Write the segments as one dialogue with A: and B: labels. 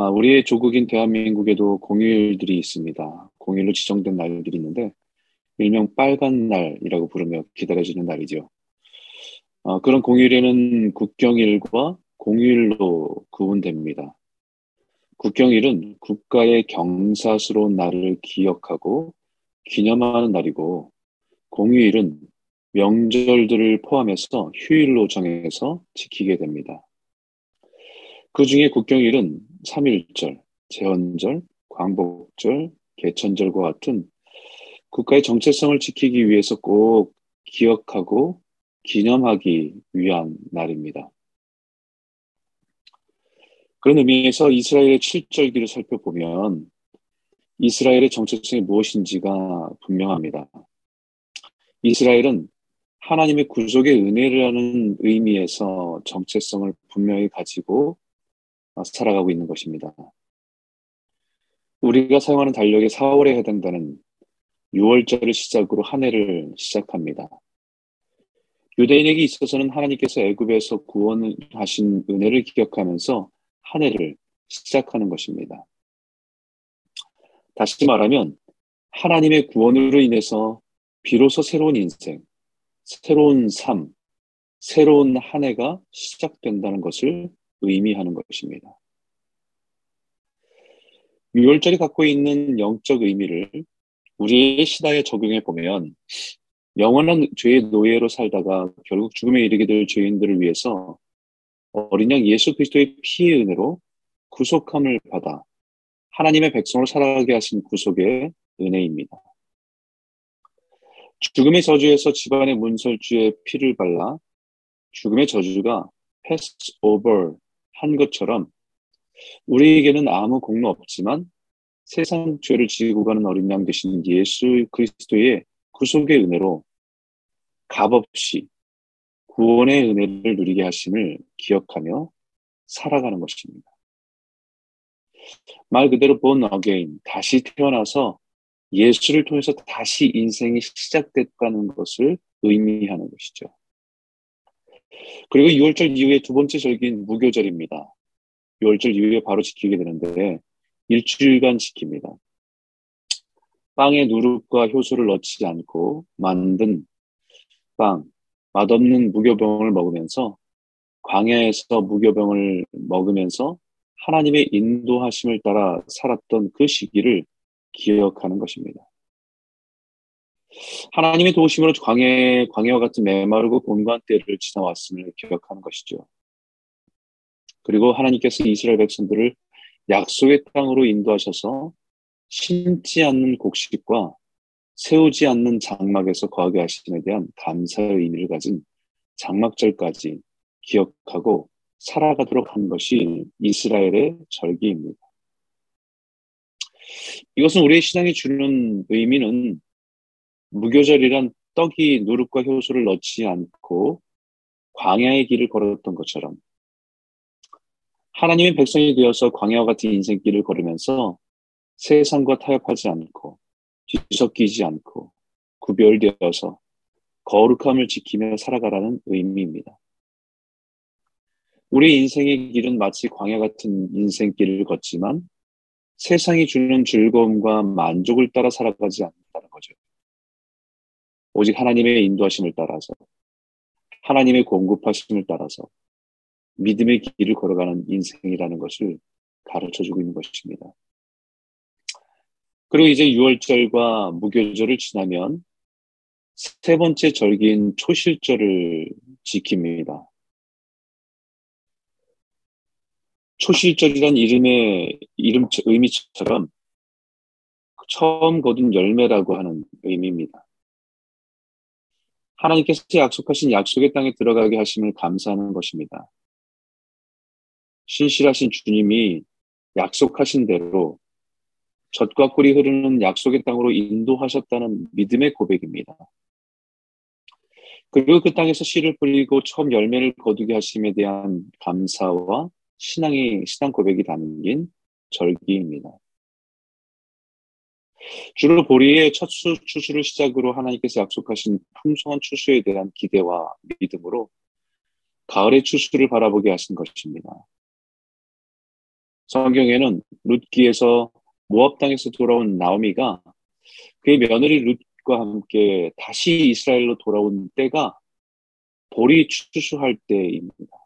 A: 아, 우리의 조국인 대한민국에도 공휴일들이 있습니다. 공휴일로 지정된 날들이 있는데 일명 빨간 날이라고 부르며 기다려지는 날이죠. 아, 그런 공휴일에는 국경일과 공휴일로 구분됩니다. 국경일은 국가의 경사스러운 날을 기억하고 기념하는 날이고 공휴일은 명절들을 포함해서 휴일로 정해서 지키게 됩니다. 그 중에 국경일은 3.1절, 제헌절, 광복절, 개천절과 같은 국가의 정체성을 지키기 위해서 꼭 기억하고 기념하기 위한 날입니다. 그런 의미에서 이스라엘의 7절기를 살펴보면 이스라엘의 정체성이 무엇인지가 분명합니다. 이스라엘은 하나님의 구속의 은혜라는 의미에서 정체성을 분명히 가지고 살아가고 있는 것입니다. 우리가 사용하는 달력의 4월에 해당되는 6월절을 시작으로 한 해를 시작합니다. 유대인에게 있어서는 하나님께서 애굽에서 구원하신 은혜를 기억하면서 한 해를 시작하는 것입니다. 다시 말하면 하나님의 구원으로 인해서 비로소 새로운 인생, 새로운 삶, 새로운 한 해가 시작된다는 것을 의미하는 것입니다. 6월절이 갖고 있는 영적 의미를 우리의 시대에 적용해 보면 영원한 죄의 노예로 살다가 결국 죽음에 이르게 될 죄인들을 위해서 어린 양 예수 그리스도의 피의 은혜로 구속함을 받아 하나님의 백성으로 살아가게 하신 구속의 은혜입니다. 죽음의 저주에서 집안의 문설주의 피를 발라 죽음의 저주가 pass over 한 것처럼 우리에게는 아무 공로 없지만 세상 죄를 지고 가는 어린 양 되신 예수 그리스도의 구속의 은혜로 값없이 구원의 은혜를 누리게 하심을 기억하며 살아가는 것입니다. 말 그대로 born again, 다시 태어나서 예수를 통해서 다시 인생이 시작됐다는 것을 의미하는 것이죠. 그리고 6월절 이후에 두 번째 절기인 무교절입니다. 6월절 이후에 바로 지키게 되는데 일주일간 지킵니다. 빵에 누룩과 효소를 넣지 않고 만든 빵, 맛없는 무교병을 먹으면서 광야에서 무교병을 먹으면서 하나님의 인도하심을 따라 살았던 그 시기를 기억하는 것입니다. 하나님의 도우심으로 광해, 광해와 같은 메마르고 곤고한 때를 지나왔음을 기억하는 것이죠. 그리고 하나님께서 이스라엘 백성들을 약속의 땅으로 인도하셔서 심지 않는 곡식과 세우지 않는 장막에서 거하게 하심에 대한 감사의 의미를 가진 장막절까지 기억하고 살아가도록 한 것이 이스라엘의 절기입니다. 이것은 우리의 신앙이 주는 의미는 무교절이란 떡이 누룩과 효소를 넣지 않고 광야의 길을 걸었던 것처럼 하나님의 백성이 되어서 광야와 같은 인생길을 걸으면서 세상과 타협하지 않고 뒤섞이지 않고 구별되어서 거룩함을 지키며 살아가라는 의미입니다. 우리 인생의 길은 마치 광야 같은 인생길을 걷지만 세상이 주는 즐거움과 만족을 따라 살아가지 않는다는 거죠. 오직 하나님의 인도하심을 따라서 하나님의 공급하심을 따라서 믿음의 길을 걸어가는 인생이라는 것을 가르쳐 주고 있는 것입니다. 그리고 이제 6월절과 무교절을 지나면 세 번째 절기인 초실절을 지킵니다. 초실절이란 이름의 이름 의미처럼 처음 거둔 열매라고 하는 의미입니다. 하나님께서 약속하신 약속의 땅에 들어가게 하심을 감사하는 것입니다. 신실하신 주님이 약속하신 대로 젖과 꿀이 흐르는 약속의 땅으로 인도하셨다는 믿음의 고백입니다. 그리고 그 땅에서 씨를 뿌리고 처음 열매를 거두게 하심에 대한 감사와 신앙의 신앙 고백이 담긴 절기입니다. 주로 보리의 첫 수, 추수를 시작으로 하나님께서 약속하신 풍성한 추수에 대한 기대와 믿음으로 가을의 추수를 바라보게 하신 것입니다. 성경에는 룻기에서 모압 땅에서 돌아온 나오미가 그의 며느리 룻과 함께 다시 이스라엘로 돌아온 때가 보리 추수할 때입니다.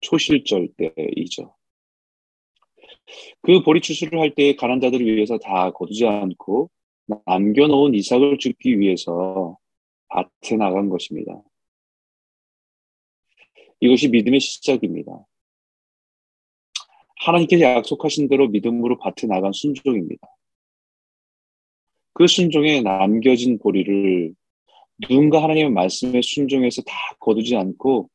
A: 초실절 때이죠. 그 보리 추수를 할 때 가난 자들을 위해서 다 거두지 않고 남겨놓은 이삭을 죽기 위해서 밭에 나간 것입니다. 이것이 믿음의 시작입니다. 하나님께서 약속하신 대로 믿음으로 밭에 나간 순종입니다. 그 순종에 남겨진 보리를 누군가 하나님의 말씀에 순종해서 다 거두지 않고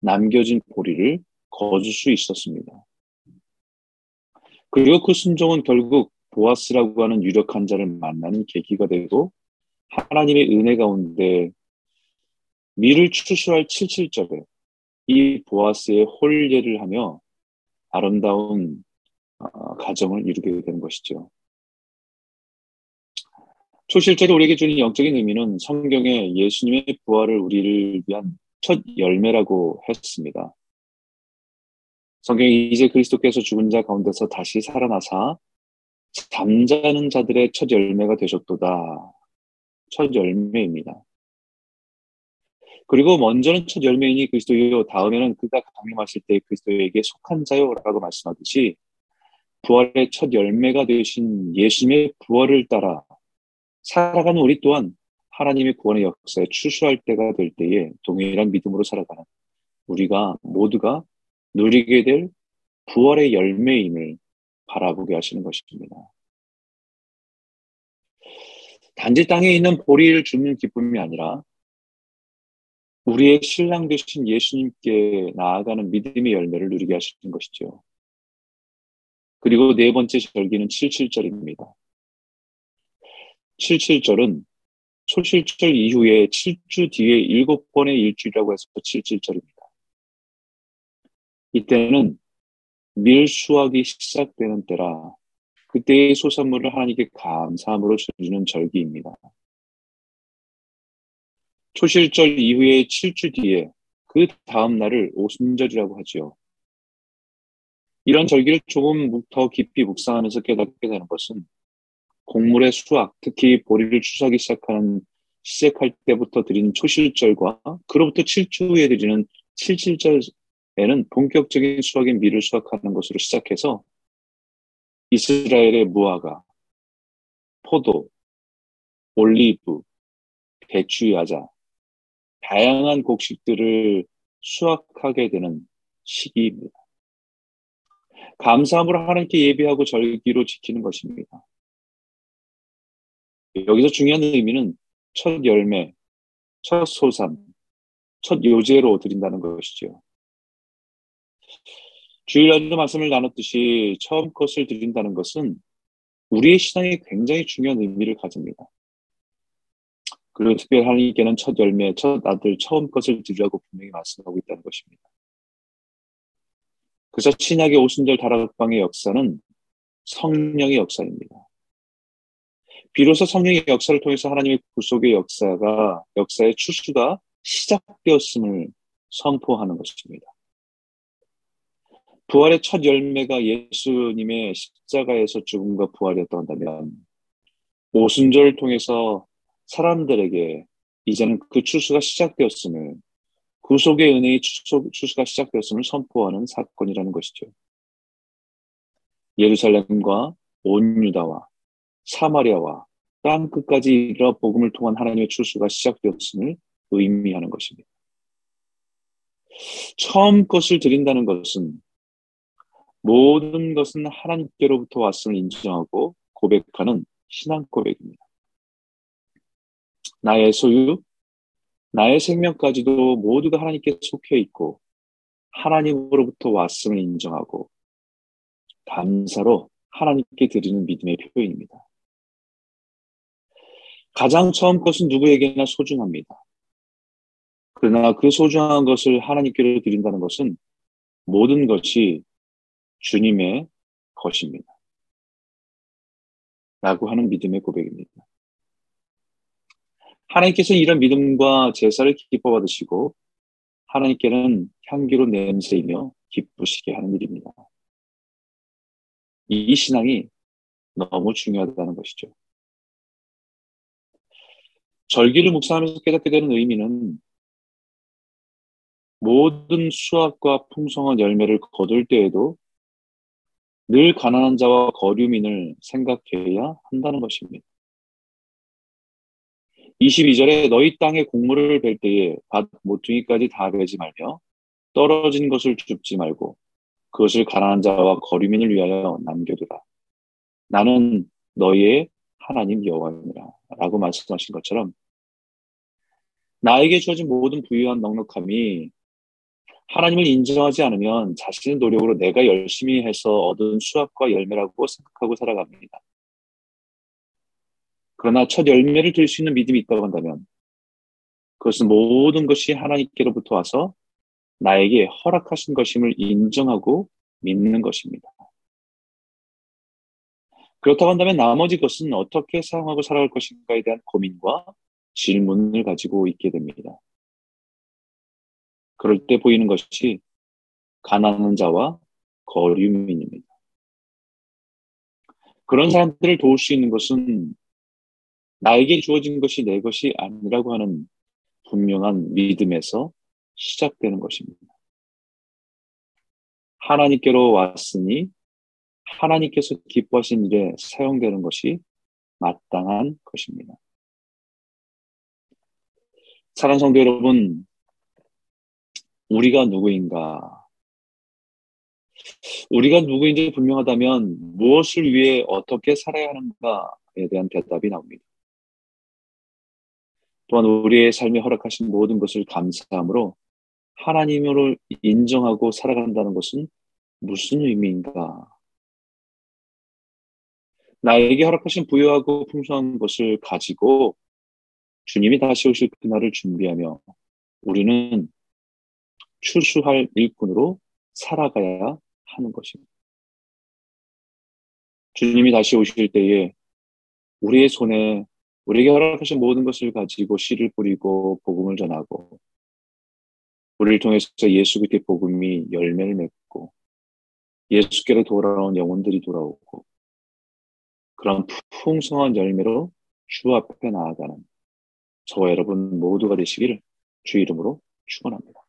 A: 남겨진 보리를 거둘 수 있었습니다. 그리고 그 순종은 결국 보아스라고 하는 유력한 자를 만나는 계기가 되고 하나님의 은혜 가운데 미를 추수할 77절에 이 보아스의 홀례를 하며 아름다운 어, 가정을 이루게 되는 것이죠. 초실절이 우리에게 주는 영적인 의미는 성경에 예수님의 부활을 우리를 위한 첫 열매라고 했습니다. 성경이 이제 그리스도께서 죽은 자 가운데서 다시 살아나사 잠자는 자들의 첫 열매가 되셨도다. 첫 열매입니다. 그리고 먼저는 첫 열매이니 그리스도요 다음에는 그가 강림하실 때 그리스도에게 속한 자요라고 말씀하듯이 부활의 첫 열매가 되신 예수님의 부활을 따라 살아가는 우리 또한 하나님의 구원의 역사에 추수할 때가 될 때에 동일한 믿음으로 살아가는 우리가 모두가 누리게 될 부활의 열매임을 바라보게 하시는 것입니다. 단지 땅에 있는 보리를 주는 기쁨이 아니라 우리의 신랑 되신 예수님께 나아가는 믿음의 열매를 누리게 하시는 것이죠. 그리고 네 번째 절기는 77절입니다. 77절은 초실절 이후에 7주 뒤에 7번의 일주일이라고 해서 77절입니다. 이때는 밀수확이 시작되는 때라 그때의 소산물을 하나님께 감사함으로 드리는 절기입니다. 초실절 이후에 7주 뒤에 그 다음 날을 오순절이라고 하지요. 이런 절기를 조금 더 깊이 묵상하면서 깨닫게 되는 것은 곡물의 수확, 특히 보리를 추수하기 시작하는 시작할 때부터 드리는 초실절과 그로부터 7주 후에 드리는 77절 에는 본격적인 수확인 밀을 수확하는 것으로 시작해서 이스라엘의 무화과, 포도, 올리브, 배추 야자, 다양한 곡식들을 수확하게 되는 시기입니다. 감사함으로 하나님께 예배하고 절기로 지키는 것입니다. 여기서 중요한 의미는 첫 열매, 첫 소산, 첫 요제로 드린다는 것이죠. 주일날도 말씀을 나눴듯이 처음 것을 드린다는 것은 우리의 신앙에 굉장히 중요한 의미를 가집니다. 그리고 특별히 하나님께는 첫 열매, 첫 아들, 처음 것을 드리라고 분명히 말씀하고 있다는 것입니다. 그래서 신약의 오순절 다락방의 역사는 성령의 역사입니다. 비로소 성령의 역사를 통해서 하나님의 구속의 역사가 역사의 출수가 시작되었음을 선포하는 것입니다. 부활의 첫 열매가 예수님의 십자가에서 죽음과 부활이었다 한다면 오순절을 통해서 사람들에게 이제는 그 출수가 시작되었음을 구속의 은혜의 추수, 추수가 시작되었음을 선포하는 사건이라는 것이죠. 예루살렘과 온 유다와 사마리아와 땅 끝까지 이르러 복음을 통한 하나님의 출수가 시작되었음을 의미하는 것입니다. 처음 것을 드린다는 것은 모든 것은 하나님께로부터 왔음을 인정하고 고백하는 신앙 고백입니다. 나의 소유, 나의 생명까지도 모두가 하나님께 속해 있고 하나님으로부터 왔음을 인정하고 감사로 하나님께 드리는 믿음의 표현입니다. 가장 처음 것은 누구에게나 소중합니다. 그러나 그 소중한 것을 하나님께로 드린다는 것은 모든 것이 주님의 것입니다. 라고 하는 믿음의 고백입니다. 하나님께서 이런 믿음과 제사를 기뻐 받으시고 하나님께는 향기로 냄새이며 기쁘시게 하는 일입니다. 이 신앙이 너무 중요하다는 것이죠. 절기를 묵상하면서 깨닫게 되는 의미는 모든 수확과 풍성한 열매를 거둘 때에도 늘 가난한 자와 거류민을 생각해야 한다는 것입니다. 22절에 너희 땅에 곡물을 벨 때에 밭 모퉁이까지 다 베지 말며 떨어진 것을 줍지 말고 그것을 가난한 자와 거류민을 위하여 남겨두라. 나는 너희의 하나님 여호와니라 라고 말씀하신 것처럼 나에게 주어진 모든 부유한 넉넉함이 하나님을 인정하지 않으면 자신의 노력으로 내가 열심히 해서 얻은 수확과 열매라고 생각하고 살아갑니다. 그러나 첫 열매를 들 수 있는 믿음이 있다고 한다면 그것은 모든 것이 하나님께로부터 와서 나에게 허락하신 것임을 인정하고 믿는 것입니다. 그렇다고 한다면 나머지 것은 어떻게 사용하고 살아갈 것인가에 대한 고민과 질문을 가지고 있게 됩니다. 그럴 때 보이는 것이 가난한 자와 거류민입니다. 그런 사람들을 도울 수 있는 것은 나에게 주어진 것이 내 것이 아니라고 하는 분명한 믿음에서 시작되는 것입니다. 하나님께로 왔으니 하나님께서 기뻐하신 일에 사용되는 것이 마땅한 것입니다. 사랑 성도 여러분, 우리가 누구인가? 우리가 누구인지 분명하다면 무엇을 위해 어떻게 살아야 하는가에 대한 대답이 나옵니다. 또한 우리의 삶에 허락하신 모든 것을 감사함으로 하나님으로 인정하고 살아간다는 것은 무슨 의미인가? 나에게 허락하신 부유하고 풍성한 것을 가지고 주님이 다시 오실 그날을 준비하며 우리는 추수할 일꾼으로 살아가야 하는 것입니다. 주님이 다시 오실 때에 우리의 손에 우리에게 허락하신 모든 것을 가지고 씨를 뿌리고 복음을 전하고 우리를 통해서 예수 그리스도의 복음이 열매를 맺고 예수께로 돌아온 영혼들이 돌아오고 그런 풍성한 열매로 주 앞에 나아가는 저와 여러분 모두가 되시기를 주 이름으로 축원합니다.